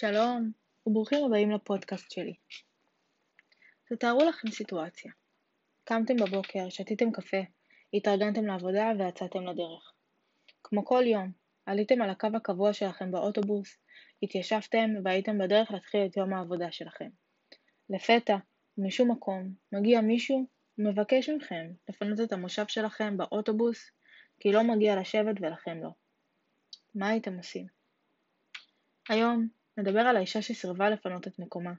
שלום, וברוכים הבאים לפודקאסט שלי. תתארו לכם סיטואציה. קמתם בבוקר, שתיתם קפה, התארגנתם לעבודה ויצאתם לדרך. כמו כל יום, עליתם על הקו הקבוע שלכם באוטובוס, התיישבתם והייתם בדרך להתחיל את יום העבודה שלכם. לפתע, משום מקום, מגיע מישהו ומבקש מכם לפנות את המושב שלכם באוטובוס, כי לא מגיע לשבת ולכם לא. מה הייתם עושים? היום נדבר על האישה שסירבה לפנות את מקומה,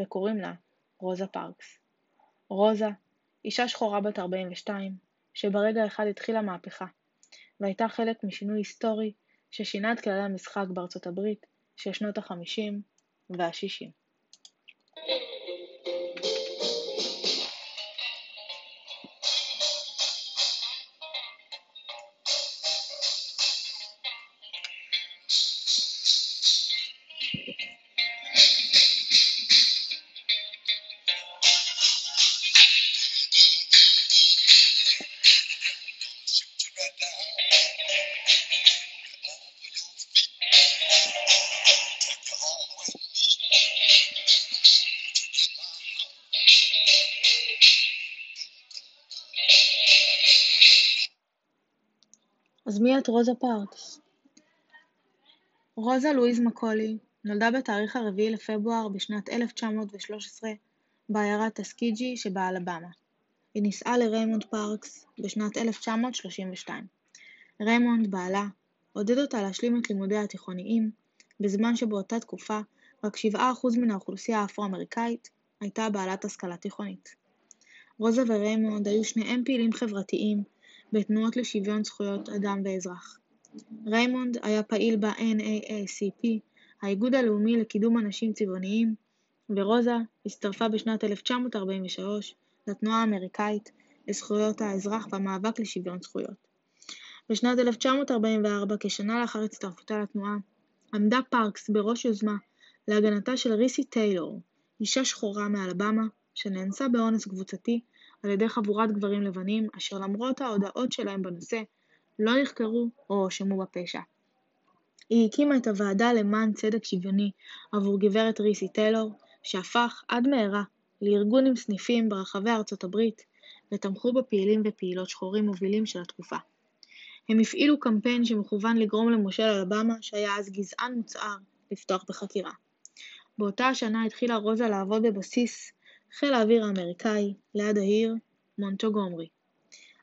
וקוראים לה רוזה פארקס. רוזה, אישה שחורה בת 42, שברגע אחד התחילה מהפכה, והייתה חלק משינוי היסטורי ששינה את כללי המשחק בארצות הברית של שנות ה-50 וה-60. אז מי את רוזה פארקס? רוזה לואיז מקולי נולדה בתאריך הרביעי לפברואר בשנת 1913 בעיירת טסקיג'י שבאלבמה. היא נישאה לריימונד פארקס בשנת 1932. ריימונד, בעלה, עודד אותה להשלים את לימודיה התיכוניים, בזמן שבאותה תקופה רק 7% מן האוכלוסייה האפרו-אמריקאית הייתה בעלת השכלה תיכונית. רוזה וריימונד היו שניהם פעילים חברתיים בתנועות לשוויון זכויות אדם ואזרח. ריימונד היה פעיל ב-NAACP, האיגוד הלאומי לקידום אנשים צבעוניים, ורוזה הצטרפה בשנת 1943 לתנועה האמריקאית לזכויות האזרח והמאבק לשוויון זכויות. בשנת 1944, כשנה לאחר הצטרפותה לתנועה, עמדה פארקס בראש יוזמה להגנתה של רסי טיילור, אישה שחורה מאלבמה, שנאנסה באונס קבוצתי על ידי חבורת גברים לבנים, אשר למרות ההודעות שלהם בנושא, לא נחקרו או הואשמו בפשע. היא הקימה את הוועדה למען צדק שוויוני עבור גברת ריסי טיילור, שהפך עד מהרה לארגון עם סניפים ברחבי ארצות הברית, ותמכו בפעילים ופעילות שחורים מובילים של התקופה. הם הפעילו קמפיין שמכוון לגרום למושל אלבמה, שהיה אז גזען מוצהר, לפתוח בחקירה. באותה השנה התחילה רוזה לעבוד בבסיס חיל האוויר האמריקאי, ליד העיר מונטוגומרי.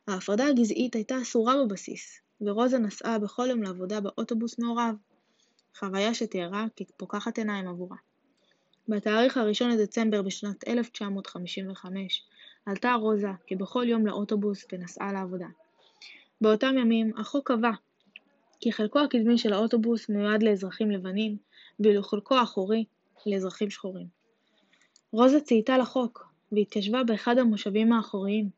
ההפרדה הגזעית הייתה אסורה בבסיס, ורוזה נסעה בכל יום לעבודה באוטובוס מעורב, חוויה שתיארה כפוקחת עיניים עבורה. בתאריך הראשון לדצמבר בשנת 1955 עלתה רוזה כבכל יום לאוטובוס ונסעה לעבודה. באותם ימים החוק קבע כי חלקו הקדמי של האוטובוס מיועד לאזרחים לבנים, ואילו חלקו האחורי לאזרחים שחורים. רוזה צייתה לחוק, והתיישבה באחד המושבים האחוריים.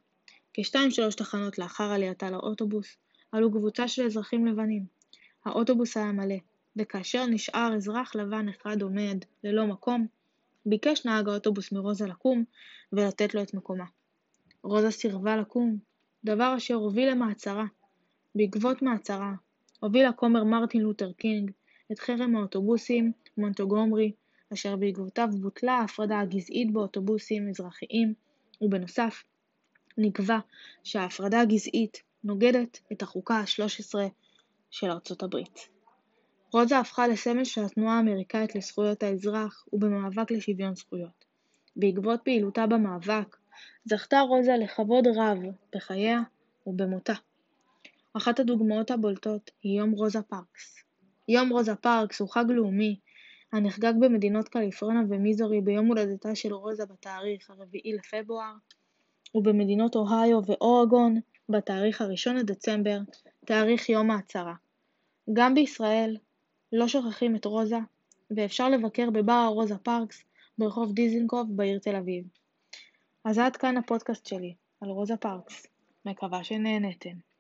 כשתיים-שלוש תחנות לאחר עלייתה לאוטובוס, עלו קבוצה של אזרחים לבנים. האוטובוס היה מלא, וכאשר נשאר אזרח לבן אחד עומד ללא מקום, ביקש נהג האוטובוס מרוזה לקום ולתת לו את מקומה. רוזה סירבה לקום, דבר אשר הוביל למעצרה. בעקבות מעצרה, הוביל הכומר מרטין לותר קינג את חרם האוטובוסים מונטוגומרי, אשר בעקבותיו בוטלה ההפרדה הגזעית באוטובוסים אזרחיים, ובנוסף, נקבע שההפרדה הגזעית נוגדת את החוקה ה-13 של ארצות הברית. רוזה הפכה לסמל של התנועה האמריקאית לזכויות האזרח ובמאבק לשוויון זכויות. בעקבות פעילותה במאבק, זכתה רוזה לכבוד רב בחייה ובמותה. אחת הדוגמאות הבולטות היא יום רוזה פארקס. יום רוזה פארקס הוא חג לאומי הנחגג במדינות קליפורניה ומיזורי ביום הולדתה של רוזה בתאריך הרביעי לפברואר, ובמדינות אוהיו ואורגון בתאריך הראשון לדצמבר, תאריך יום ההצהרה. גם בישראל לא שוכחים את רוזה, ואפשר לבקר בבר רוזה פארקס ברחוב דיזינגוף בעיר תל אביב. אז עד כאן הפודקאסט שלי על רוזה פארקס. מקווה שנהנתם.